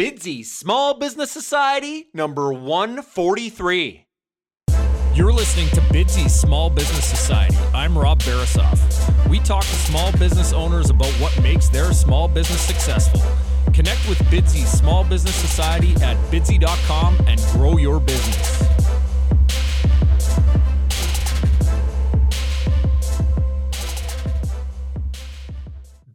Bidsy Small Business Society number 143. You're listening to Bidsy Small Business Society. I'm Rob Barasoff. We talk to small business owners about what makes their small business successful. Connect with Bidsy Small Business Society at bidsy.com and grow your business.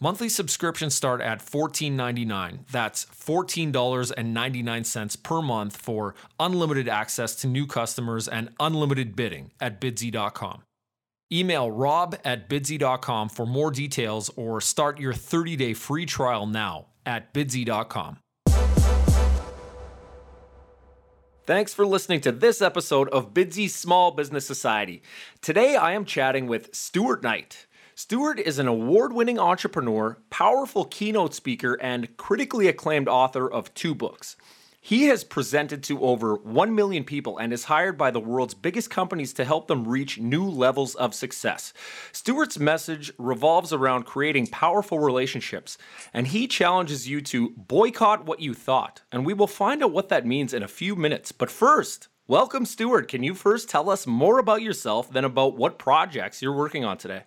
Monthly subscriptions start at $14.99. That's $14.99 per month for unlimited access to new customers and unlimited bidding at bidsy.com. Email rob at bidsy.com for more details or start your 30 day free trial now at bidsy.com. Thanks for listening to this episode of Bidsy Small Business Society. Today I am chatting with Stuart Knight. Stuart is an award winning entrepreneur, powerful keynote speaker, and critically acclaimed author of two books. He has presented to over 1 million people and is hired by the world's biggest companies to help them reach new levels of success. Stuart's message revolves around creating powerful relationships, and he challenges you to boycott what you thought. And we will find out what that means in a few minutes. But first, welcome, Stewart. Can you first tell us more about yourself than about what projects you're working on today?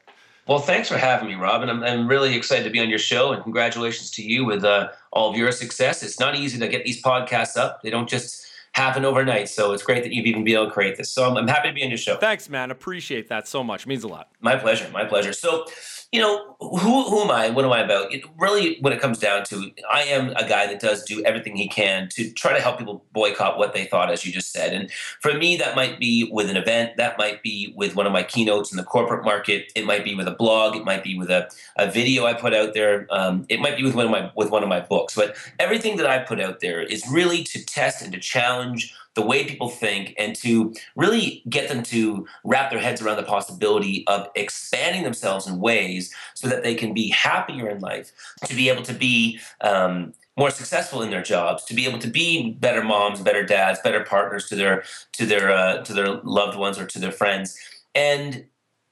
Well, thanks for having me, Robin. I'm, I'm really excited to be on your show, and congratulations to you with uh, all of your success. It's not easy to get these podcasts up; they don't just happen overnight. So it's great that you've even been able to create this. So I'm, I'm happy to be on your show. Thanks, man. Appreciate that so much. It means a lot. My pleasure. My pleasure. So you know, who, who am I? What am I about? It, really, when it comes down to, I am a guy that does do everything he can to try to help people boycott what they thought, as you just said. And for me, that might be with an event, that might be with one of my keynotes in the corporate market, it might be with a blog, it might be with a, a video I put out there, um, it might be with one of my with one of my books. But everything that I put out there is really to test and to challenge the way people think, and to really get them to wrap their heads around the possibility of expanding themselves in ways so that they can be happier in life, to be able to be um, more successful in their jobs, to be able to be better moms, better dads, better partners to their to their uh, to their loved ones or to their friends, and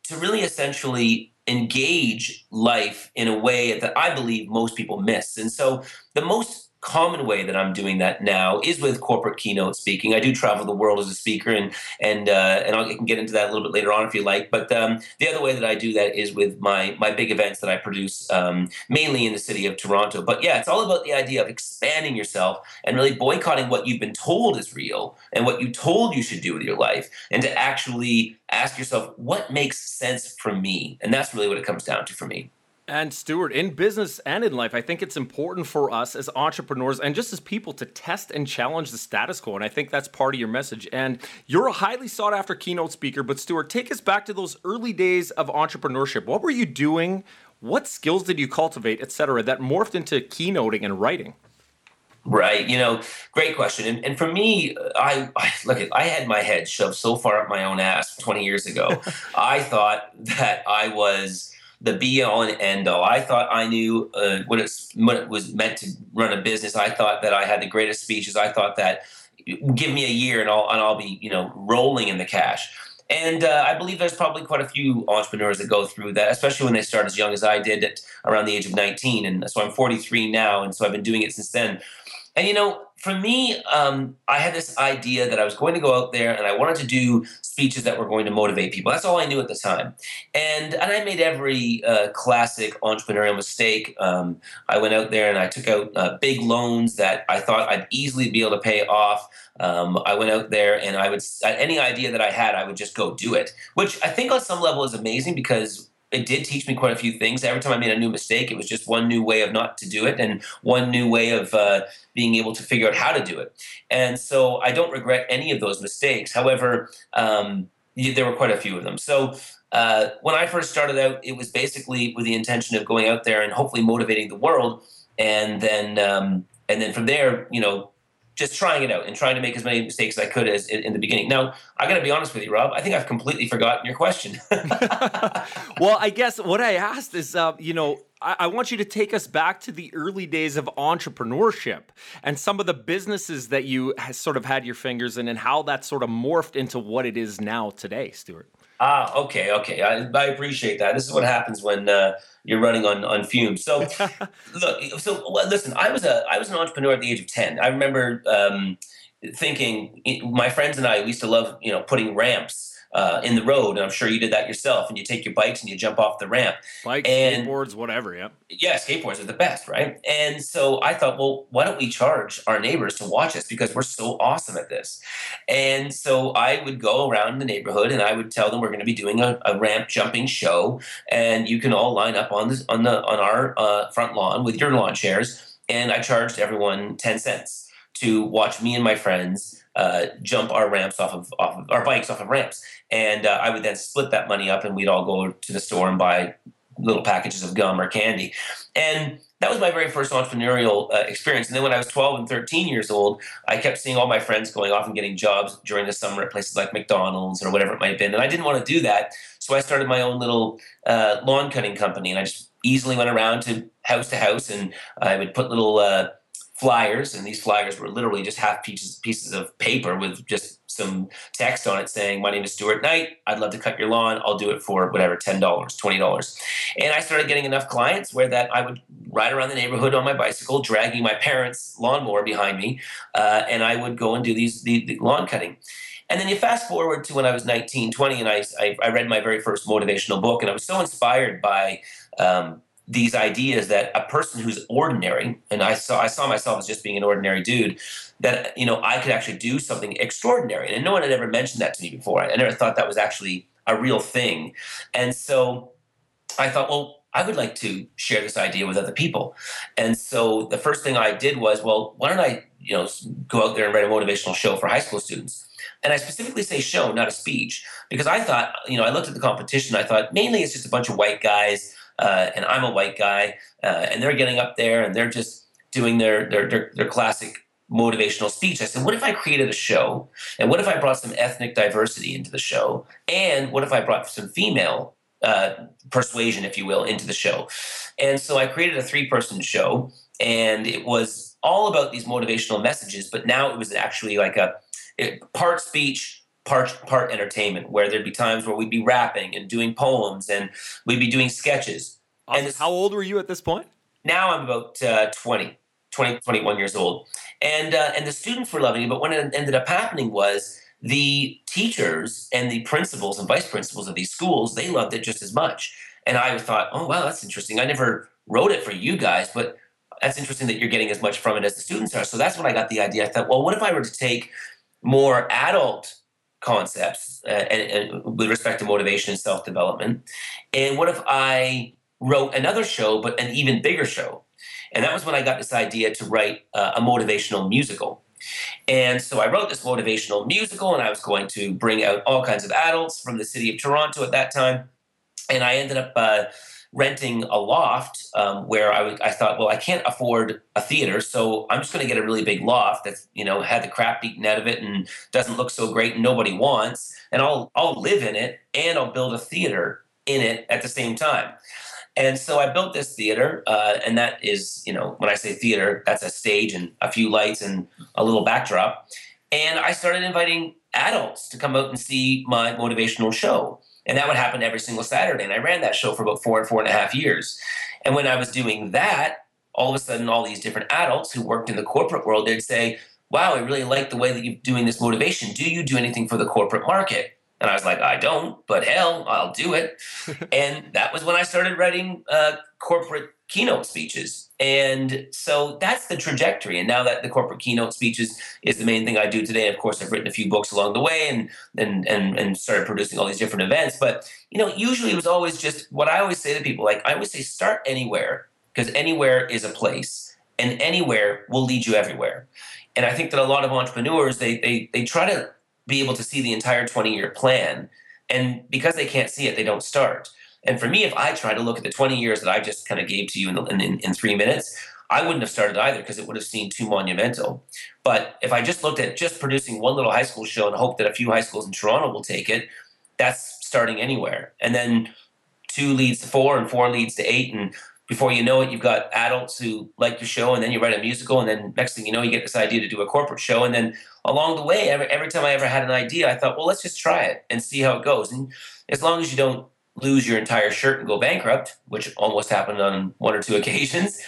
to really essentially engage life in a way that I believe most people miss. And so the most common way that I'm doing that now is with corporate keynote speaking. I do travel the world as a speaker, and and uh, and I can get into that a little bit later on if you like. But um, the other way that I do that is with my my big events that I produce, um, mainly in the city of Toronto. But yeah, it's all about the idea of expanding yourself and really boycotting what you've been told is real and what you told you should do with your life, and to actually ask yourself what makes sense for me, and that's really what it comes down to for me. And Stuart, in business and in life, I think it's important for us as entrepreneurs and just as people to test and challenge the status quo. And I think that's part of your message. And you're a highly sought after keynote speaker. But Stuart, take us back to those early days of entrepreneurship. What were you doing? What skills did you cultivate, et cetera, that morphed into keynoting and writing? Right. You know, great question. And, and for me, I, I look at I had my head shoved so far up my own ass 20 years ago. I thought that I was the be all and end all. I thought I knew uh, what, it's, what it was meant to run a business. I thought that I had the greatest speeches. I thought that give me a year and I'll and I'll be you know rolling in the cash. And uh, I believe there's probably quite a few entrepreneurs that go through that, especially when they start as young as I did at around the age of 19. And so I'm 43 now, and so I've been doing it since then. And you know, for me, um, I had this idea that I was going to go out there and I wanted to do speeches that were going to motivate people. That's all I knew at the time. And and I made every uh, classic entrepreneurial mistake. Um, I went out there and I took out uh, big loans that I thought I'd easily be able to pay off. Um, I went out there and I would any idea that I had, I would just go do it, which I think on some level is amazing because it did teach me quite a few things. Every time I made a new mistake, it was just one new way of not to do it and one new way of uh, being able to figure out how to do it. And so I don't regret any of those mistakes. However, um, there were quite a few of them. So uh, when I first started out, it was basically with the intention of going out there and hopefully motivating the world, and then um, and then from there, you know, just trying it out and trying to make as many mistakes as I could as in, the beginning. Now, I got to be honest with you, Rob. I think I've completely forgotten your question. well, I guess what I asked is, uh, you know, I, I want you to take us back to the early days of entrepreneurship and some of the businesses that you sort of had your fingers in, and how that sort of morphed into what it is now today, Stuart. Ah, okay, okay. I, I appreciate that. This is what happens when uh, you're running on on fumes. So, look. So, listen. I was a I was an entrepreneur at the age of ten. I remember um, thinking my friends and I we used to love you know putting ramps uh, in the road. And I'm sure you did that yourself. And you take your bikes and you jump off the ramp. Bikes, and, skateboards, whatever. Yeah. Yeah, skateboards are the best, right? And so I thought, well, why don't we charge our neighbors to watch us because we're so awesome at this? And so I would go around the neighborhood and I would tell them we're going to be doing a, a ramp jumping show, and you can all line up on this on the on our uh, front lawn with your lawn chairs. And I charged everyone ten cents to watch me and my friends uh, jump our ramps off of, off of our bikes off of ramps. And uh, I would then split that money up and we'd all go to the store and buy little packages of gum or candy. And that was my very first entrepreneurial uh, experience. And then when I was 12 and 13 years old, I kept seeing all my friends going off and getting jobs during the summer at places like McDonald's or whatever it might have been. And I didn't want to do that. So I started my own little uh, lawn cutting company. And I just easily went around to house to house and I would put little uh, flyers, and these flyers were literally just half pieces pieces of paper with just some text on it saying, "My name is Stuart Knight. I'd love to cut your lawn. I'll do it for whatever ten dollars, twenty dollars." And I started getting enough clients where that I would ride around the neighborhood on my bicycle, dragging my parents' lawnmower behind me, uh, and I would go and do these the, the lawn cutting. And then you fast forward to when I was 19, 20, and I, I, I read my very first motivational book, and I was so inspired by um, these ideas that a person who's ordinary, and I saw I saw myself as just being an ordinary dude, that you know I could actually do something extraordinary, and no one had ever mentioned that to me before. I never thought that was actually a real thing, and so I thought, well. I would like to share this idea with other people. And so the first thing I did was, well, why don't I, you know, go out there and write a motivational show for high school students? And I specifically say show, not a speech, because I thought, you know, I looked at the competition, I thought mainly it's just a bunch of white guys uh, and I'm a white guy, uh, and they're getting up there and they're just doing their, their their their classic motivational speech. I said, what if I created a show, and what if I brought some ethnic diversity into the show, and what if I brought some female uh, persuasion, if you will, into the show? And so I created a three-person show, and it was all about these motivational messages. But now it was actually like a part speech part part entertainment where there'd be times where we'd be rapping and doing poems and we'd be doing sketches. Awesome. And how old were you at this point? Now I'm about uh, 20, 20, 21 years old. And uh, and the students were loving it, but what ended up happening was the teachers and the principals and vice principals of these schools, they loved it just as much. And I thought, oh wow, that's interesting. I never wrote it for you guys, but that's interesting that you're getting as much from it as the students are. So that's when I got the idea. I thought, well, what if I were to take more adult concepts uh, and, and, with respect to motivation and self development. And what if I wrote another show, but an even bigger show? And that was when I got this idea to write uh, a motivational musical. And so I wrote this motivational musical, and I was going to bring out all kinds of adults from the city of Toronto at that time. And I ended up uh, renting a loft um, where I, I thought, well, I can't afford a theater, so I'm just going to get a really big loft that's you know had the crap beaten out of it and doesn't look so great and nobody wants, and I'll I'll live in it and I'll build a theater in it at the same time. And so I built this theater, uh, and that is, you know, when I say theater, that's a stage and a few lights and a little backdrop. And I started inviting adults to come out and see my motivational show. And that would happen every single Saturday. And I ran that show for about four and four and a half years. And when I was doing that, all of a sudden, all these different adults who worked in the corporate world, they'd say, Wow, I really like the way that you're doing this motivation. Do you do anything for the corporate market? And I was like, I don't, but hell, I'll do it. and that was when I started writing uh, corporate keynote speeches. And so that's the trajectory. And now that the corporate keynote speeches is the main thing I do today, of course, I've written a few books along the way and and and, and started producing all these different events. But you know, usually it was always just what I always say to people. Like I always say, start anywhere because anywhere is a place, and anywhere will lead you everywhere. And I think that a lot of entrepreneurs they they they try to be able to see the entire 20 year plan. And because they can't see it, they don't start. And for me, if I try to look at the 20 years that I just kind of gave to you in, the, in, in three minutes, I wouldn't have started either because it would have seemed too monumental. But if I just looked at just producing one little high school show and hope that a few high schools in Toronto will take it, that's starting anywhere. And then two leads to four, and four leads to eight, and before you know it, you've got adults who like your show, and then you write a musical, and then next thing you know, you get this idea to do a corporate show, and then along the way, every, every time I ever had an idea, I thought, well, let's just try it and see how it goes. And as long as you don't lose your entire shirt and go bankrupt, which almost happened on one or two occasions,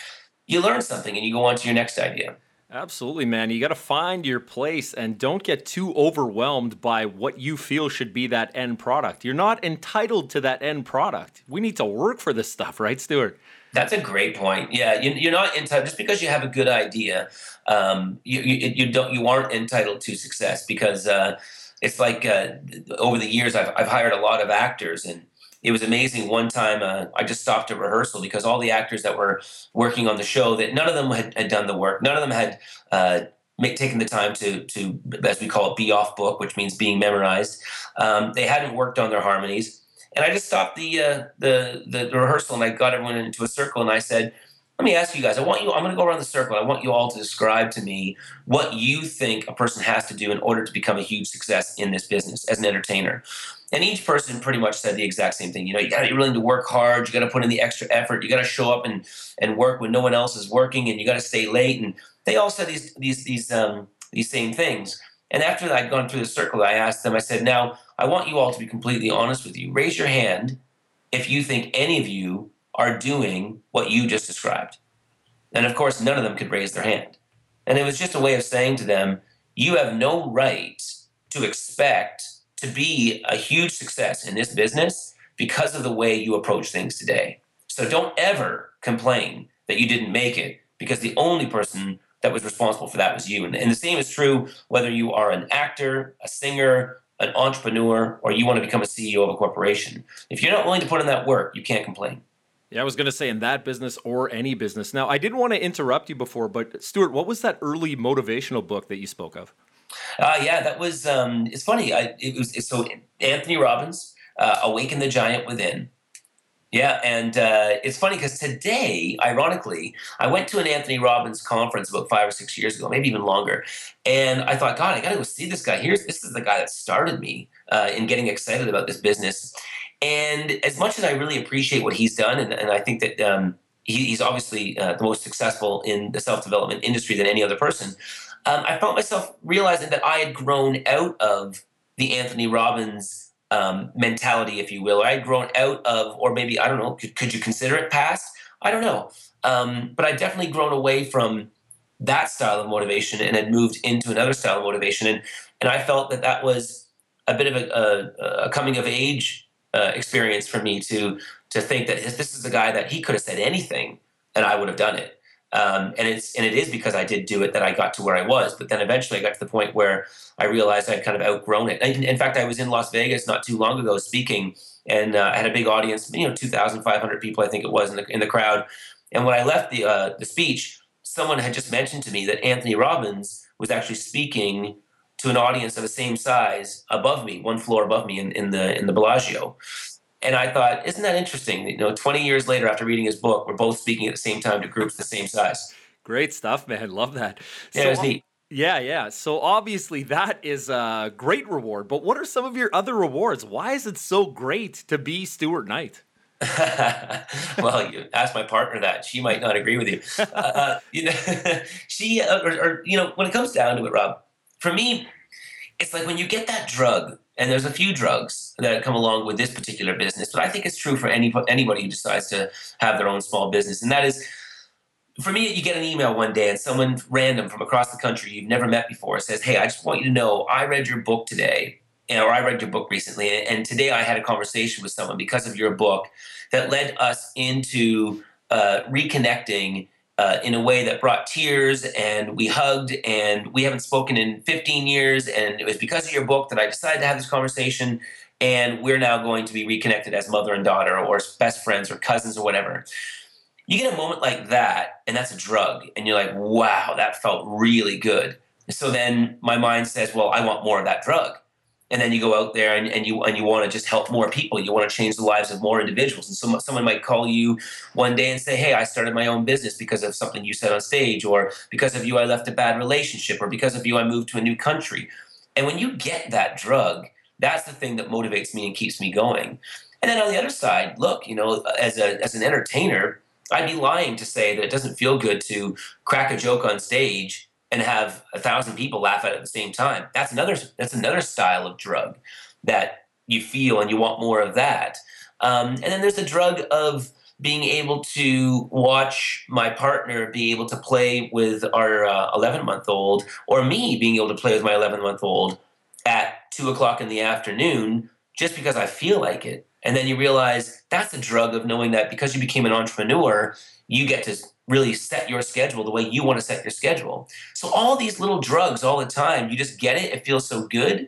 you learn something and you go on to your next idea. Absolutely, man. You got to find your place and don't get too overwhelmed by what you feel should be that end product. You're not entitled to that end product. We need to work for this stuff, right, Stuart? That's a great point. Yeah, you, are not entitled just because you have a good idea. Um, you, you, you don't you aren't entitled to success because uh, it's like uh, over the years I've I've hired a lot of actors and it was amazing. One time uh, I just stopped a rehearsal because all the actors that were working on the show that none of them had, had done the work. None of them had uh, taken the time to to as we call it be off book, which means being memorized. Um, they hadn't worked on their harmonies and I just stopped the, uh, the, the rehearsal and I got everyone into a circle and I said, "Let me ask you guys. I want you. I'm going to go around the circle. I want you all to describe to me what you think a person has to do in order to become a huge success in this business as an entertainer." And each person pretty much said the exact same thing. You know, you got to be willing to work hard. You got to put in the extra effort. You got to show up and and work when no one else is working, and you got to stay late. And they all said these these these um, these same things. And after I'd gone through the circle, I asked them. I said, "Now." I want you all to be completely honest with you. Raise your hand if you think any of you are doing what you just described. And of course, none of them could raise their hand. And it was just a way of saying to them, you have no right to expect to be a huge success in this business because of the way you approach things today. So don't ever complain that you didn't make it because the only person that was responsible for that was you. And, and the same is true whether you are an actor, a singer, an entrepreneur or you want to become a CEO of a corporation. If you're not willing to put in that work, you can't complain. Yeah, I was going to say in that business or any business. Now, I didn't want to interrupt you before, but Stuart, what was that early motivational book that you spoke of? Uh, yeah, that was. Um, it's funny. I, it was so Anthony Robbins, uh, "Awaken the Giant Within." Yeah, and uh, it's funny because today, ironically, I went to an Anthony Robbins conference about five or six years ago, maybe even longer, and I thought, God, I got to go see this guy. Here's this is the guy that started me uh, in getting excited about this business. And as much as I really appreciate what he's done, and, and I think that um, he, he's obviously uh, the most successful in the self development industry than any other person, um, I found myself realizing that I had grown out of the Anthony Robbins um, mentality, if you will, I had grown out of, or maybe I don't know, could, could you consider it past? I don't know, um, but I definitely grown away from that style of motivation and had moved into another style of motivation, and and I felt that that was a bit of a, a, a coming of age uh, experience for me to to think that this is a guy that he could have said anything and I would have done it. Um, and it's and it is because I did do it that I got to where I was. But then eventually I got to the point where I realized I'd kind of outgrown it. In, in fact, I was in Las Vegas not too long ago speaking, and uh, I had a big audience, you know, two thousand five hundred people I think it was in the in the crowd. And when I left the uh, the speech, someone had just mentioned to me that Anthony Robbins was actually speaking to an audience of the same size above me, one floor above me in, in the in the Bellagio. And I thought, isn't that interesting? You know, 20 years later, after reading his book, we're both speaking at the same time to groups the same size. Great stuff, man. Love that. Yeah, so, it was neat. Yeah, yeah. So obviously that is a great reward. But what are some of your other rewards? Why is it so great to be Stuart Knight? well, you ask my partner that she might not agree with you. Uh, uh you know, she uh, or, or you know, when it comes down to it, Rob, for me, it's like when you get that drug and there's a few drugs that come along with this particular business, but I think it's true for any anybody who decides to have their own small business, and that is. For me, you get an email one day and someone random from across the country you've never met before says, Hey, I just want you to know I read your book today or I read your book recently, and today I had a conversation with someone because of your book that led us into uh, reconnecting uh, in a way that brought tears and we hugged and we haven't spoken in 15 years. And it was because of your book that i decided to have this conversation. And we're now going to be reconnected as mother and daughter or as best friends or cousins or whatever. You get a moment like that and that's a drug and you're like wow that felt really good. So then my mind says well i want more of that drug and then you go out there and, and you and you want to just help more people. You want to change the lives of more individuals. And so, someone might call you one day and say hey i started my own business because of something you said on stage or because of you i left a bad relationship or because of you i moved to a new country. And when you get that drug that's the thing that motivates me and keeps me going. And then on the other side look you know as a as an entertainer i'd be lying to say that it doesn't feel good to crack a joke on stage and have a thousand people laugh at it at the same time. That's another that's another style of drug that you feel and you want more of that. Um, and then there's the drug of being able to watch my partner be able to play with our 11 uh, month old, or me being able to play with my 11 month old at two o'clock in the afternoon just because I feel like it. And then you realize that's the drug of knowing that because you became an entrepreneur, you get to really set your schedule the way you want to set your schedule. So all these little drugs all the time, you just get it, it feels so good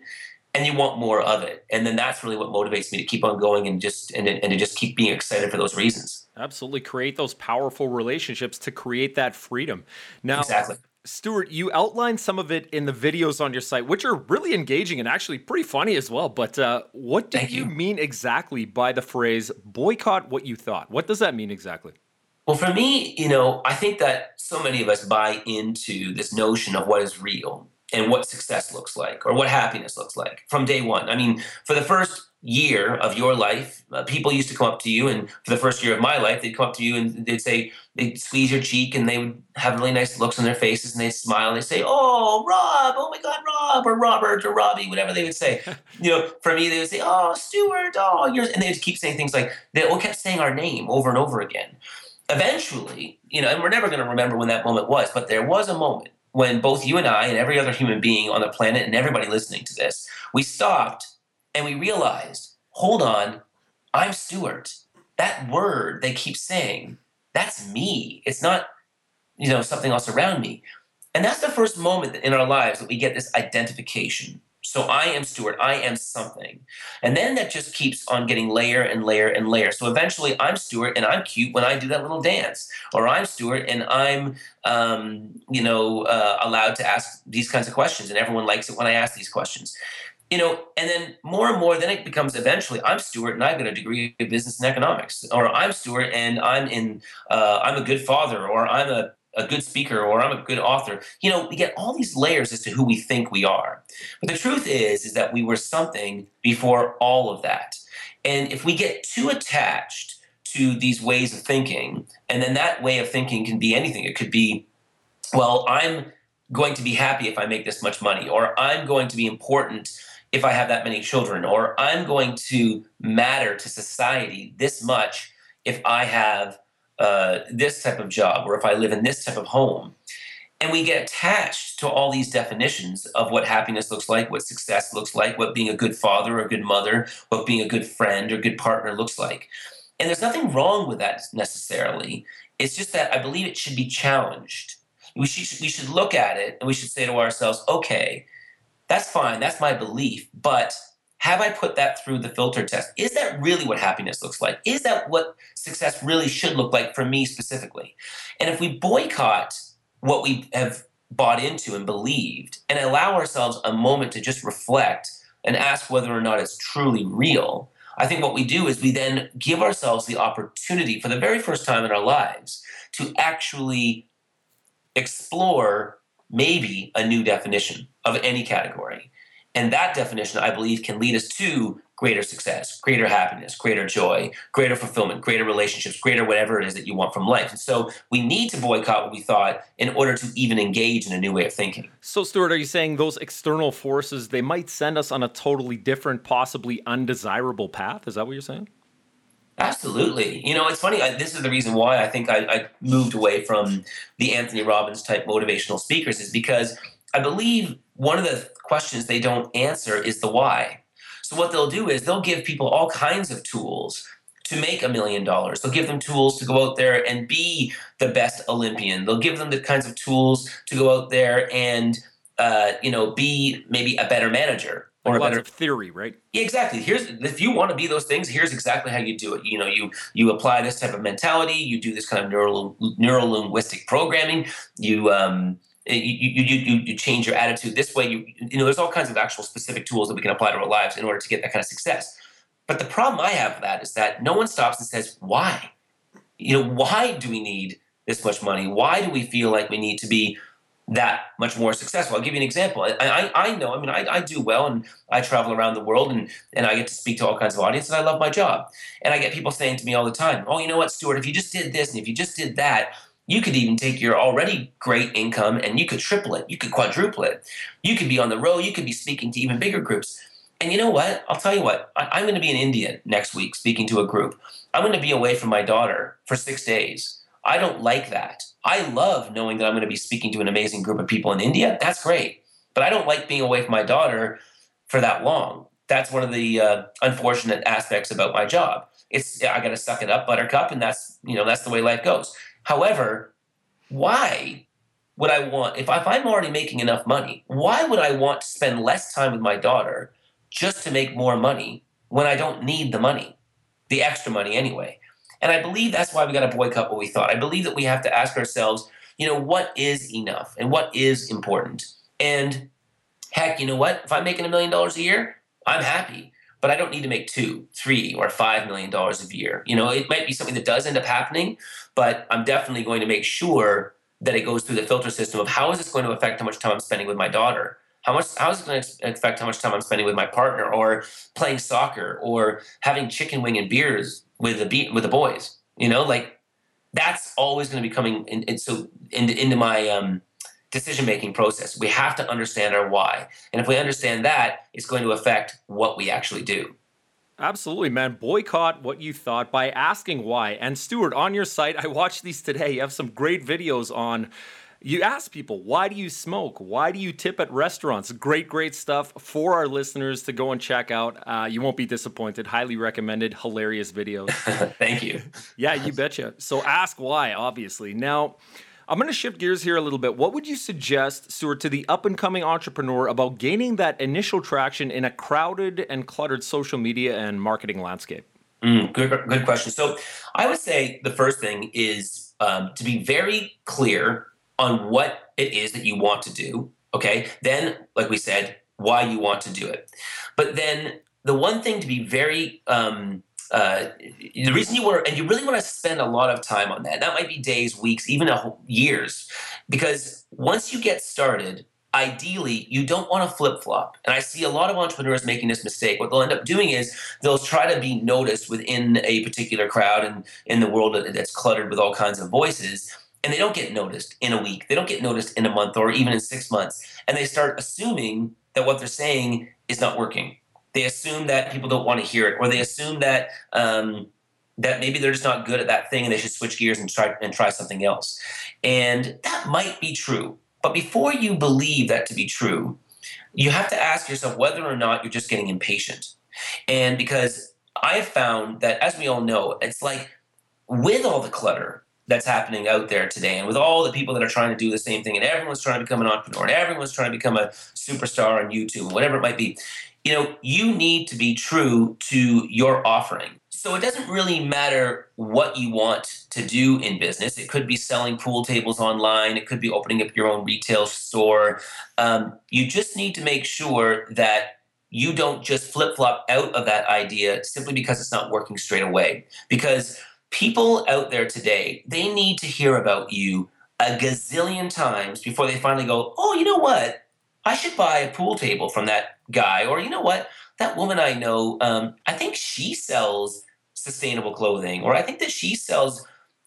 and you want more of it. And then that's really what motivates me to keep on going and just and, and to just keep being excited for those reasons. Absolutely create those powerful relationships to create that freedom. Now Exactly. Stuart, you outlined some of it in the videos on your site, which are really engaging and actually pretty funny as well. But uh, what do you, you mean exactly by the phrase boycott what you thought? What does that mean exactly? Well, for me, you know, I think that so many of us buy into this notion of what is real and what success looks like or what happiness looks like from day one. I mean, for the first year of your life, uh, people used to come up to you, and for the first year of my life, they'd come up to you and they'd say, they'd squeeze your cheek and they would have really nice looks on their faces and they'd smile and they'd say, Oh, Rob, oh my God, Rob, or Robert, or Robbie, whatever they would say. you know, for me, they would say, Oh, Stuart, oh, you're, and they'd keep saying things like, they all kept saying our name over and over again eventually, you know, and we're never going to remember when that moment was, but there was a moment when both you and I and every other human being on the planet and everybody listening to this, we stopped and we realized, hold on, I'm Stuart. That word they keep saying, that's me. It's not, you know, something else around me. And that's the first moment in our lives that we get this identification. So I am Stuart, I am something. And then that just keeps on getting layer and layer and layer. So eventually I'm Stuart and I'm cute when I do that little dance. Or I'm Stuart and I'm, um, you know, uh, allowed to ask these kinds of questions. And everyone likes it when I ask these questions. You know, and then more and more, then it becomes eventually I'm Stuart and I've got a degree in business and economics, or I'm Stuart and I'm in, uh, I'm a good father, or I'm a a good speaker or I'm a good author. You know, we get all these layers as to who we think we are. But the truth is is that we were something before all of that. And if we get too attached to these ways of thinking, and then that way of thinking can be anything. It could be, well, I'm going to be happy if I make this much money, or I'm going to be important if I have that many children, or I'm going to matter to society this much if I have uh, this type of job or if I live in this type of home. And we get attached to all these definitions of what happiness looks like, what success looks like, what being a good father or a good mother, what being a good friend or good partner looks like. And there's nothing wrong with that necessarily. It's just that I believe it should be challenged. We should, we should look at it and we should say to ourselves, okay, that's fine, that's my belief, but have I put that through the filter test? Is that really what happiness looks like? Is that what success really should look like for me specifically? And if we boycott what we have bought into and believed and allow ourselves a moment to just reflect and ask whether or not it's truly real, I think what we do is we then give ourselves the opportunity for the very first time in our lives to actually explore maybe a new definition of any category. And that definition, I believe, can lead us to greater success, greater happiness, greater joy, greater fulfillment, greater relationships, greater whatever it is that you want from life. And so we need to boycott what we thought in order to even engage in a new way of thinking. So, Stuart, are you saying those external forces, they might send us on a totally different, possibly undesirable path? Is that what you're saying? Absolutely. You know, it's funny. I, this is the reason why I think I, I moved away from the Anthony Robbins type motivational speakers, is because I believe one of the questions they don't answer is the why. So what they'll do is they'll give people all kinds of tools to make a million dollars. They'll give them tools to go out there and be the best Olympian. They'll give them the kinds of tools to go out there and uh, you know be maybe a better manager or like a better theory, right? Yeah, exactly. Here's if you want to be those things, here's exactly how you do it. You know, you you apply this type of mentality. You do this kind of neural neural linguistic programming. You um, you, you, you, you change your attitude this way. You, you know, there's all kinds of actual specific tools that we can apply to our lives in order to get that kind of success. But the problem I have with that is that no one stops and says, why? You know, why do we need this much money? Why do we feel like we need to be that much more successful? I'll give you an example. I, I, I know, I mean, I, I do well and I travel around the world and, and I get to speak to all kinds of audiences I love my job. And I get people saying to me all the time, oh, you know what, Stuart, if you just did this and if you just did that, you could even take your already great income and you could triple it. You could quadruple it. You could be on the road. You could be speaking to even bigger groups. And you know what? I'll tell you what. I, am going to be in India next week speaking to a group. I'm going to be away from my daughter for six days. I don't like that. I love knowing that I'm going to be speaking to an amazing group of people in India. That's great. But I don't like being away from my daughter for that long. That's one of the uh, unfortunate aspects about my job. It's I got to suck it up, Buttercup, and that's you know that's the way life goes. However, why would I want if, if I'm already making enough money? Why would I want to spend less time with my daughter just to make more money when I don't need the money, the extra money anyway. And I believe that's why we got to boycott what we thought. I believe that we have to ask ourselves, you know, what is enough and what is important? And heck, you know what? If I'm making a million dollars a year, I'm happy. But I don't need to make two, three, or five million dollars a year. You know, it might be something that does end up happening, but I'm definitely going to make sure that it goes through the filter system of how is this going to affect how much time I'm spending with my daughter? How much? How is it going to affect how much time I'm spending with my partner, or playing soccer, or having chicken wing and beers with the with the boys? You know, like that's always going to be coming in, in so into, into my um, decision making process. We have to understand our why, and if we understand that, it's going to affect what we actually do. Absolutely, man. Boycott what you thought by asking why. And Stuart, on your site, I watched these today. You have some great videos on you ask people, why do you smoke? Why do you tip at restaurants? Great, great stuff for our listeners to go and check out. Uh, you won't be disappointed. Highly recommended. Hilarious videos. Thank you. yeah, you betcha. So ask why, obviously. Now, I'm going to shift gears here a little bit. What would you suggest, Stuart, to the up and coming entrepreneur about gaining that initial traction in a crowded and cluttered social media and marketing landscape? Mm, good, good question. So I would say the first thing is um, to be very clear on what it is that you want to do. Okay. Then, like we said, why you want to do it. But then the one thing to be very, um, uh, the reason you want and you really want to spend a lot of time on that. That might be days, weeks, even years, because once you get started, ideally you don't want to flip flop. And I see a lot of entrepreneurs making this mistake. What they'll end up doing is they'll try to be noticed within a particular crowd and in the world that's cluttered with all kinds of voices and they don't get noticed in a week. They don't get noticed in a month or even in six months. And they start assuming that what they're saying is not working. They assume that people don't want to hear it, or they assume that um, that maybe they're just not good at that thing and they should switch gears and try and try something else. And that might be true. But before you believe that to be true, you have to ask yourself whether or not you're just getting impatient. And because I have found that, as we all know, it's like with all the clutter, that's happening out there today. And with all the people that are trying to do the same thing, and everyone's trying to become an entrepreneur, and everyone's trying to become a superstar on YouTube, whatever it might be, you know, you need to be true to your offering. So it doesn't really matter what you want to do in business. It could be selling pool tables online, it could be opening up your own retail store. Um, you just need to make sure that you don't just flip flop out of that idea simply because it's not working straight away. Because people out there today, they need to hear about you a gazillion times before they finally go, oh, you know what? I should buy a pool table from that guy. Or, you know what? That woman I know, um, I think she sells sustainable clothing. Or I think that she sells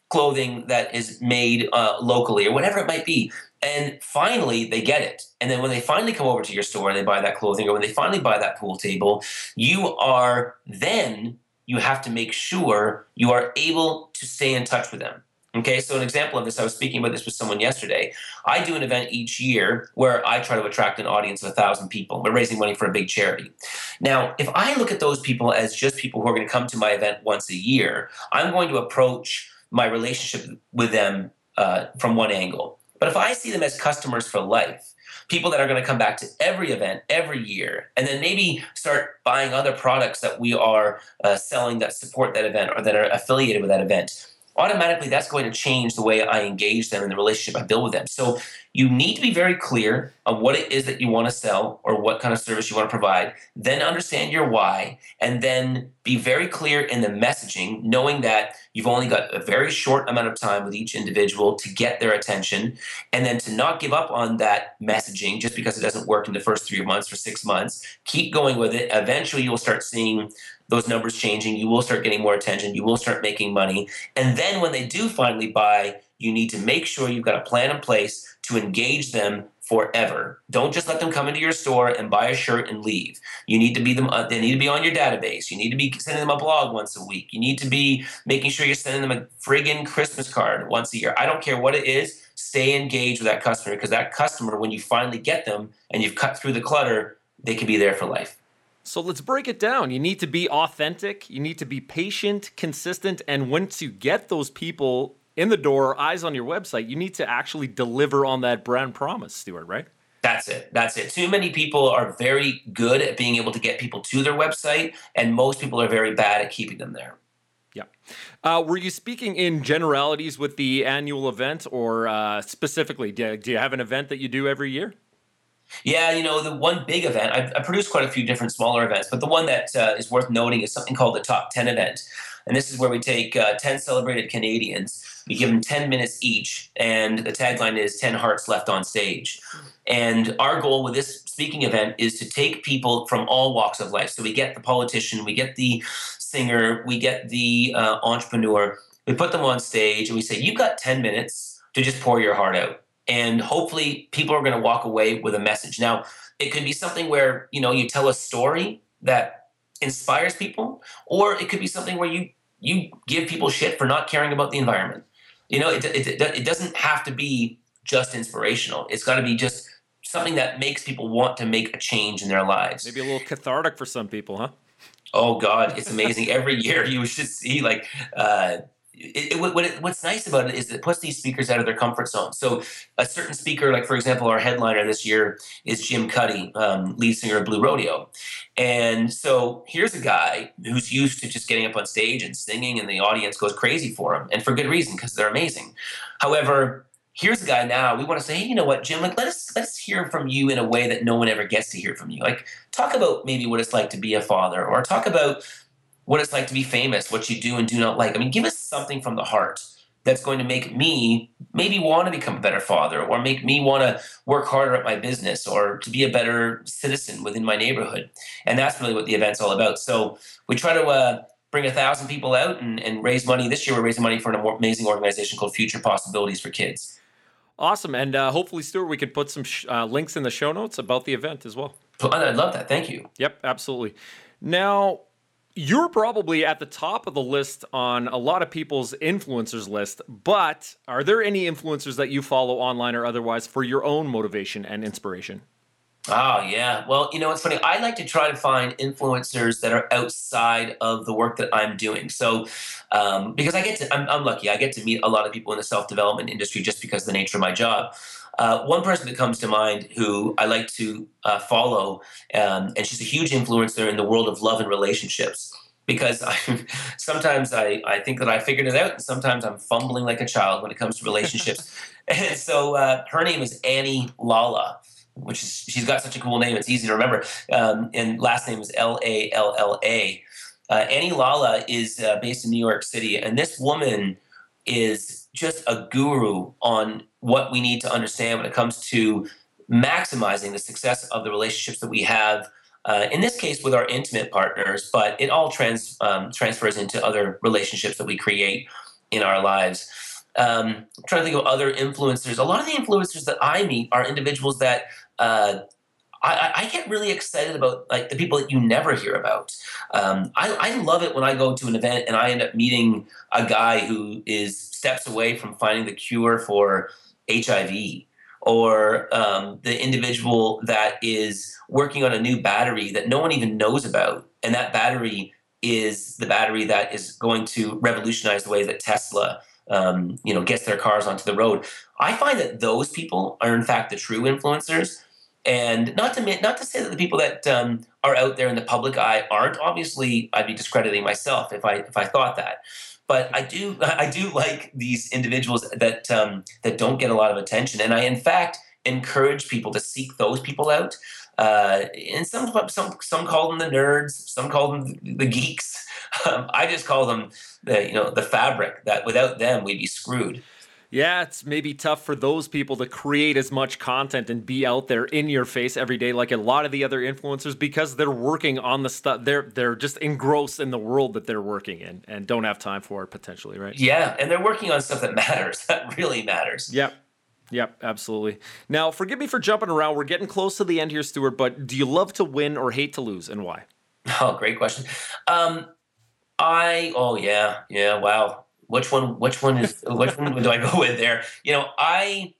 clothing that is made uh, locally or whatever it might be. And finally, they get it. And then when they finally come over to your store and they buy that clothing, or when they finally buy that pool table, you are then you have to make sure you are able to stay in touch with them. Okay, so an example of this, I was speaking about this with someone yesterday. I do an event each year where I try to attract an audience of a thousand people. We're raising money for a big charity. Now, if I look at those people as just people who are going to come to my event once a year, I'm going to approach my relationship with them uh, from one angle. But if I see them as customers for life, people that are going to come back to every event every year and then maybe start buying other products that we are uh, selling that support that event or that are affiliated with that event automatically that's going to change the way I engage them and the relationship I build with them. So you need to be very clear on what it is that you want to sell or what kind of service you want to provide, then understand your why, and then be very clear in the messaging, knowing that you've only got a very short amount of time with each individual to get their attention, and then to not give up on that messaging just because it doesn't work in the first three months or six months. Keep going with it. Eventually, you'll start seeing those numbers changing. You will start getting more attention. You will start making money. And then when they do finally buy, you need to make sure you've got a plan in place to engage them forever. Don't just let them come into your store and buy a shirt and leave. You need to be them. Uh, they need to be on your database. You need to be sending them a blog once a week. You need to be making sure you're sending them a friggin' Christmas card once a year. I don't care what it is. Stay engaged with that customer because that customer, when you finally get them and you've cut through the clutter, they can be there for life. So let's break it down. You need to be authentic, you need to be patient, consistent, and once you get those people in the door, eyes on your website, you need to actually deliver on that brand promise, Stuart, right? That's it. That's it. Too many people are very good at being able to get people to their website, and most people are very bad at keeping them there. Yeah. Uh, were you speaking in generalities with the annual event, or uh, specifically, do, do you have an event that you do every year? Yeah, you know, the one big event, I've, I've produced quite a few different smaller events, but the one that uh, is worth noting is something called the Top 10 event. And this is where we take uh, 10 celebrated Canadians, we give them 10 minutes each, and the tagline is 10 hearts left on stage. And our goal with this speaking event is to take people from all walks of life. So we get the politician, we get the singer, we get the uh, entrepreneur, we put them on stage, and we say, You've got 10 minutes to just pour your heart out and hopefully people are going to walk away with a message. Now it could be something where you know you tell a story that inspires people or it could be something where you you give people shit for not caring about the environment. You know it, it, it doesn't have to be just inspirational. It's got to be just something that makes people want to make a change in their lives. Maybe a little cathartic for some people huh? Oh god it's amazing. Every year you should see like uh, it, it, what it, what's nice about it is it puts these speakers out of their comfort zone. So a certain speaker, like for example, our headliner this year is Jim Cuddy, um, lead singer of Blue Rodeo, and so here's a guy who's used to just getting up on stage and singing, and the audience goes crazy for him, and for good reason because they're amazing. However, here's a guy now we want to say hey you know what jim like let us let's hear from you in a way that no one ever gets to hear from you like talk about maybe what it's like to be a father or talk about what it's like to be famous, what you do and do not like. I mean, give us something from the heart that's going to make me maybe want to become a better father or make me want to work harder at my business or to be a better citizen within my neighborhood. And that's really what the event's all about. So we try to uh, bring a thousand people out and, and raise money. This year, we're raising money for an amazing organization called Future Possibilities for Kids. Awesome. And uh, hopefully, Stuart, we could put some sh- uh, links in the show notes about the event as well. I'd love that. Thank you. Yep, absolutely. Now, you're probably at the top of the list on a lot of people's influencers list, but are there any influencers that you follow online or otherwise for your own motivation and inspiration? Oh, yeah. Well, you know, it's funny. I like to try to find influencers that are outside of the work that I'm doing. So, um, because I get to, I'm, I'm lucky, I get to meet a lot of people in the self development industry just because of the nature of my job. Uh, one person that comes to mind who I like to uh, follow, um, and she's a huge influencer in the world of love and relationships. Because I, sometimes I, I think that I figured it out, and sometimes I'm fumbling like a child when it comes to relationships. and so uh, her name is Annie Lalla, which is she's got such a cool name; it's easy to remember. Um, and last name is L A L L A. Uh, Annie Lalla is uh, based in New York City, and this woman is just a guru on what we need to understand when it comes to maximizing the success of the relationships that we have. Uh, in this case, with our intimate partners, but it all trans, um, transfers into other relationships that we create in our lives. Um, I'm trying to think of other influencers. A lot of the influencers that I meet are individuals that uh, I, I, get really excited about like the people that you never hear about. Um, I, I, love it when I go to an event and I end up meeting a guy who is steps away from finding the cure for HIV, or um, the individual that is working on a new battery that no one even knows about, and that battery is the battery that is going to revolutionize the way that Tesla um, you know gets their cars onto the road. I find that those people are in fact the true influencers and not to not to say that the people that um, are out there in the public eye aren't. Obviously, I'd be discrediting myself if I if I thought that. But I do I do like these individuals that um, that don't get a lot of attention, and I in fact encourage people to seek those people out. Uh, and some some some call them the nerds, some call them the geeks. Um, I just call them the you know the fabric that without them we'd be screwed yeah, it's maybe tough for those people to create as much content and be out there in your face every day like a lot of the other influencers because they're working on the stuff they're they're just engrossed in the world that they're working in and don't have time for it potentially, right? Yeah, and they're working on stuff that matters. That really matters. Yep. Yep, absolutely. Now, forgive me for jumping around. We're getting close to the end here, Stuart, but do you love to win or hate to lose and why? Oh, great question. Um, I, oh, yeah, yeah, wow which one which one is which one do I go with there? You know, I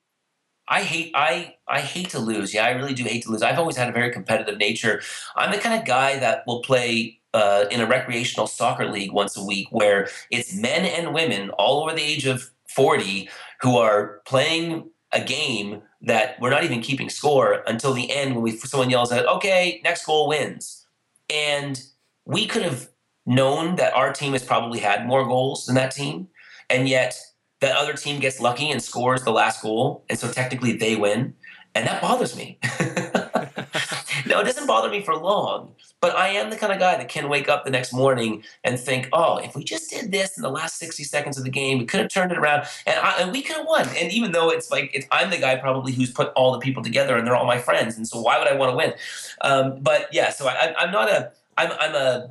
I hate I I hate to lose. Yeah, I really do hate to lose. I've always had a very competitive nature. I'm the kind of guy that will play uh, in a recreational soccer league once a week where it's men and women all over the age of 40 who are playing a game that we're not even keeping score until the end when we someone yells out, "Okay, next goal wins," and we could have known that our team has probably had more goals than that team, and yet that other team gets lucky and scores the last goal, and so technically they win, and that bothers me. no, it doesn't bother me for long, but I am the kind of guy that can wake up the next morning and think, oh, if we just did this in the last 60 seconds of the game, we could have turned it around and, I, and we could have won. And even though it's like, it's, I'm the guy probably who's put all the people together and they're all my friends. And so why would I want to win? Um, but yeah, so I, I'm not a, I'm, I'm a,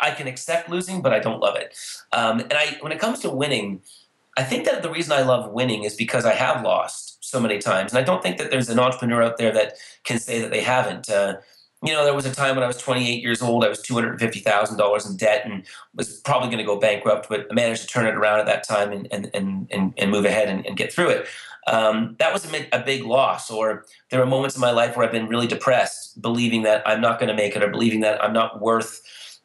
I can accept losing, but I don't love it. Um, and I, when it comes to winning, I think that the reason I love winning is because I have lost so many times, and I don't think that there's an entrepreneur out there that can say that they haven't. Uh, you know, there was a time when I was 28 years old, I was $250,000 in debt and was probably going to go bankrupt, but I managed to turn it around at that time and, and, and, and, and move ahead and, and, get through it. Um, that was a, a, big loss. Or there were moments in my life where I've been really depressed, believing that I'm not going to make it or believing that I'm not worth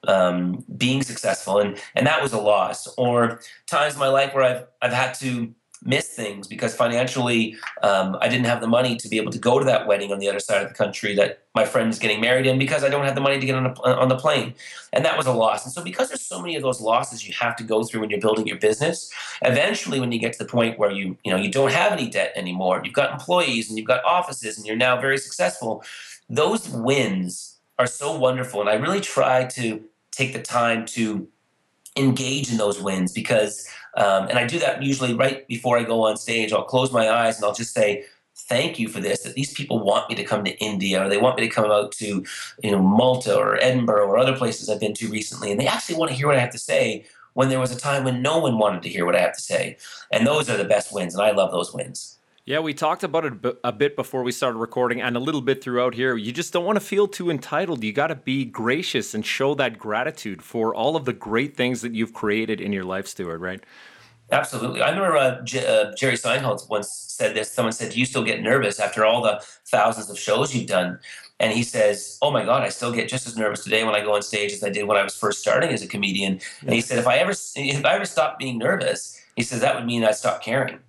um, being successful, and and that was a loss. Or times in my life where I've I've had to miss things because financially um, I didn't have the money to be able to go to that wedding on the other side of the country that my friend is getting married in because I don't have the money to get on, a, on the plane. And that was a loss. And so because there's so many of those losses you have to go through when you're building your business, eventually when you get to the point where you, you know, you don't have any debt anymore, you've got employees and you've got offices and you're now very successful, those wins are so wonderful. And I really try to take the time to engage in those wins because um, and i do that usually right before i go on stage i'll close my eyes and i'll just say thank you for this. That these people want me to come to india or they want me to come out to you know malta or edinburgh or other places i've been to recently. And they actually want to hear what i have to say when there was a time when no one wanted to hear what i have to say. And those are the best wins and i love those wins yeah, we talked about it a bit before we started recording and a little bit throughout here. You just don't want to feel too entitled. You got to be gracious and show that gratitude for all of the great things that you've created in your life, Stuart, right? Absolutely. I remember uh, J- uh, Jerry Seinfeld once said this. Someone said, Do you still get nervous after all the thousands of shows you've done? And he says, Oh my God, I still get just as nervous today when I go on stage as I did when I was first starting as a comedian. And he said, If I ever, if I ever stopped being nervous, he says, that would mean I stopped caring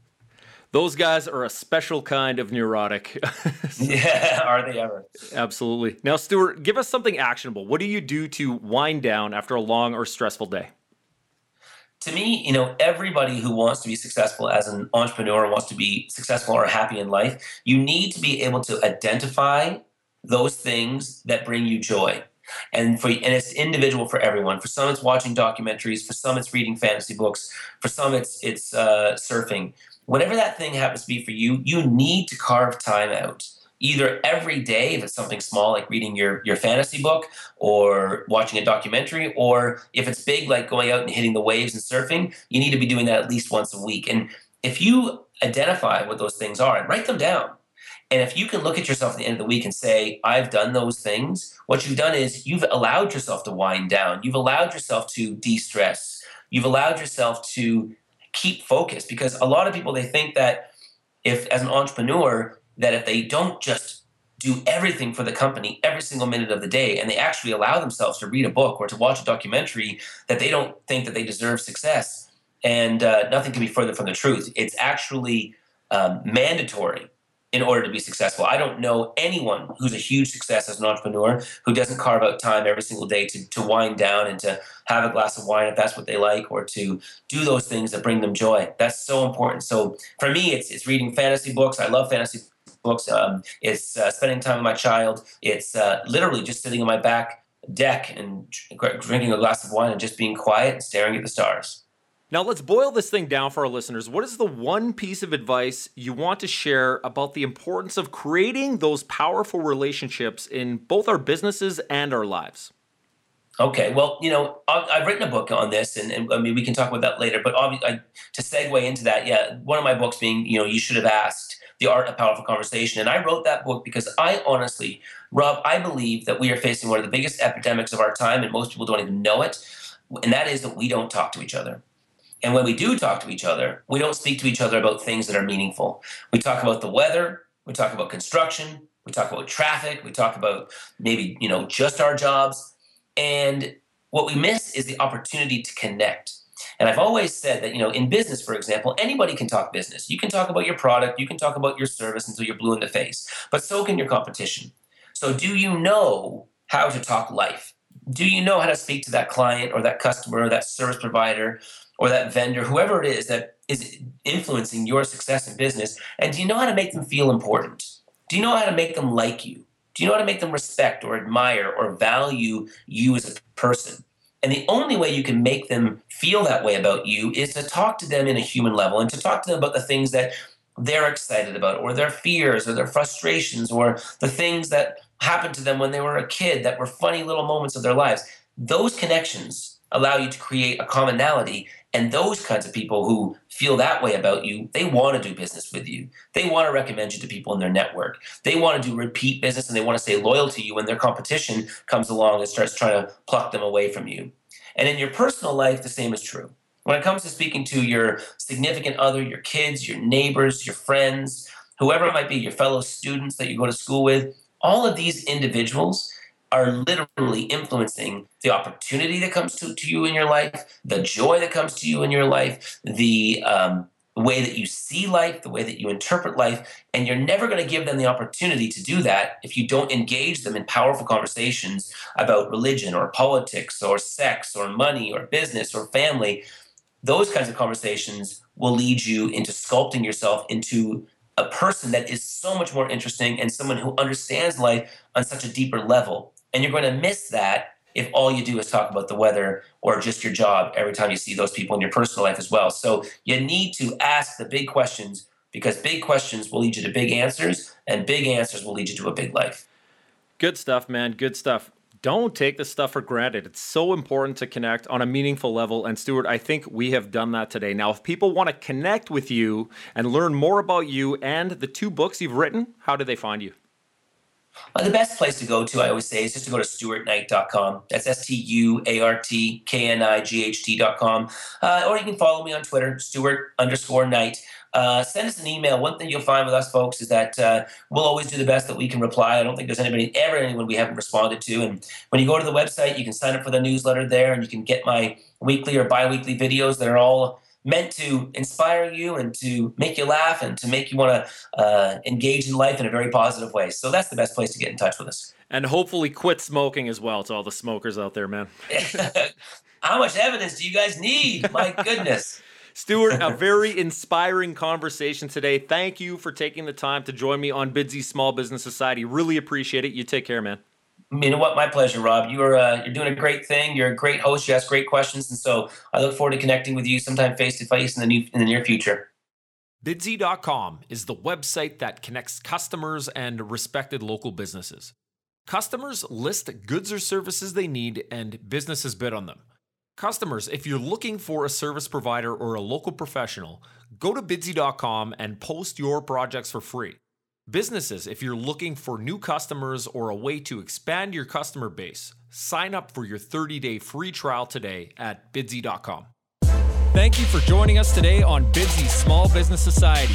those guys are a special kind of neurotic. so, yeah, are they ever? Absolutely. Now, Stuart, give us something actionable. What do you do to wind down after a long or stressful day? To me, you know, everybody who wants to be successful as an entrepreneur wants to be successful or happy in life, you need to be able to identify those things that bring you joy. And for and it's individual for everyone. For some, it's watching documentaries. For some, it's reading fantasy books. For some, it's it's uh, surfing whatever that thing happens to be for you, you need to carve time out. Either every day, if it's something small like reading your, your fantasy book or watching a documentary, or if it's big like going out and hitting the waves and surfing, you need to be doing that at least once a week. And if you identify what those things are and write them down, And if you can look at yourself at the end of the week and say, I've done those things, what you've done is you've allowed yourself to wind down. You've allowed yourself to de stress. You've allowed yourself to keep focused because a lot of people, they think that if, as an entrepreneur, that if they don't just do everything for the company every single minute of the day and they actually allow themselves to read a book or to watch a documentary that they don't think that they deserve success. And uh, nothing can be further from the truth. It's actually um, mandatory in order to be successful. I don't know anyone who's a huge success as an entrepreneur who doesn't carve out time every single day to, to wind down and to have a glass of wine if that's what they like, or to do those things that bring them joy. That's so important. So for me, it's, it's reading fantasy books. I love fantasy books. Um, it's uh, spending time with my child. It's uh, literally just sitting on my back deck and drinking a glass of wine and just being quiet and staring at the stars. Now, let's boil this thing down for our listeners. What is the one piece of advice you want to share about the importance of creating those powerful relationships in both our businesses and our lives? Okay, well, you know, I've written a book on this, and, and I mean, we can talk about that later. But obviously, to segue into that, yeah, one of my books being, you know, you should have asked the art of powerful conversation, and I wrote that book because I honestly, Rob, I believe that we are facing one of the biggest epidemics of our time, and most people don't even know it, and that is that we don't talk to each other. And when we do talk to each other, we don't speak to each other about things that are meaningful. We talk about the weather, we talk about construction, we talk about traffic, we talk about maybe, you know, just our jobs. And what we miss is the opportunity to connect. And I've always said that, you know, in business, for example, anybody can talk business. You can talk about your product, you can talk about your service until you're blue in the face, but so can your competition. So, do you know how to talk life? Do you know how to speak to that client or that customer or that service provider or that vendor, whoever it is that is influencing your success in business? And do you know how to make them feel important? Do you know how to make them like you? Do you know how to make them respect or admire or value you as a person? And the only way you can make them feel that way about you is to talk to them in a human level and to talk to them about the things that they're excited about or their fears or their frustrations or the things that happened to them when they were a kid that were funny little moments of their lives. Those connections allow you to create a commonality and those kinds of people who feel that way about you, they want to do business with you. They want to recommend you to people in their network. They want to do repeat business and they want to stay loyal to you when their competition comes along and starts trying to pluck them away from you. And in your personal life, the same is true. When it comes to speaking to your significant other, your kids, your neighbors, your friends, whoever it might be, your fellow students that you go to school with, all of these individuals are literally influencing the opportunity that comes to, to you in your life, the joy that comes to you in your life, the um, way that you see life, the way that you interpret life. And you're never going to give them the opportunity to do that if you don't engage them in powerful conversations about religion or politics or sex or money or business or family. Those kinds of conversations will lead you into sculpting yourself into a person that is so much more interesting and someone who understands life on such a deeper level and you're going to miss that if all you do is talk about the weather or just your job every time you see those people in your personal life as well. So you need to ask the big questions because big questions will lead you to big answers, and big answers will lead you to a big life. Good stuff, man. Good stuff. Don't take this stuff for granted. It's so important to connect on a meaningful level. And Stuart, I think we have done that today. Now, if people want to connect with you and learn more about you and the two books you've written, how do they find you? Uh, the best place to go to, I always say, is just to go to stuartknight.com. That's S T U A R T K N I G H T.com. Uh, or you can follow me on Twitter, Stuart underscore Knight. Uh, send us an email. One thing you'll find with us folks is that uh, we'll always do the best that we can reply. I don't think there's anybody, ever anyone we haven't responded to. And when you go to the website, you can sign up for the newsletter there and you can get my weekly or bi weekly videos that are all meant to inspire you and to make you laugh and to make you want to uh, engage in life in a very positive way. So that's the best place to get in touch with us. And hopefully quit smoking as well to all the smokers out there, man. How much evidence do you guys need? My goodness. Stuart, a very inspiring conversation today. Thank you for taking the time to join me on Bidsy Small Business Society. Really appreciate it. You take care, man you know what? My pleasure, Rob. You are uh, you're doing a great thing. You're a great host. You ask great questions, and so I look forward to connecting with you sometime face to face in the new in the near future. Bidsy.com is the website that connects customers and respected local businesses. Customers list goods or services they need, and businesses bid on them. Customers, if you're looking for a service provider or a local professional, go to bidsy.com and post your projects for free. Businesses, if you're looking for new customers or a way to expand your customer base, sign up for your 30 day free trial today at bidsy.com. Thank you for joining us today on Bidsy Small Business Society.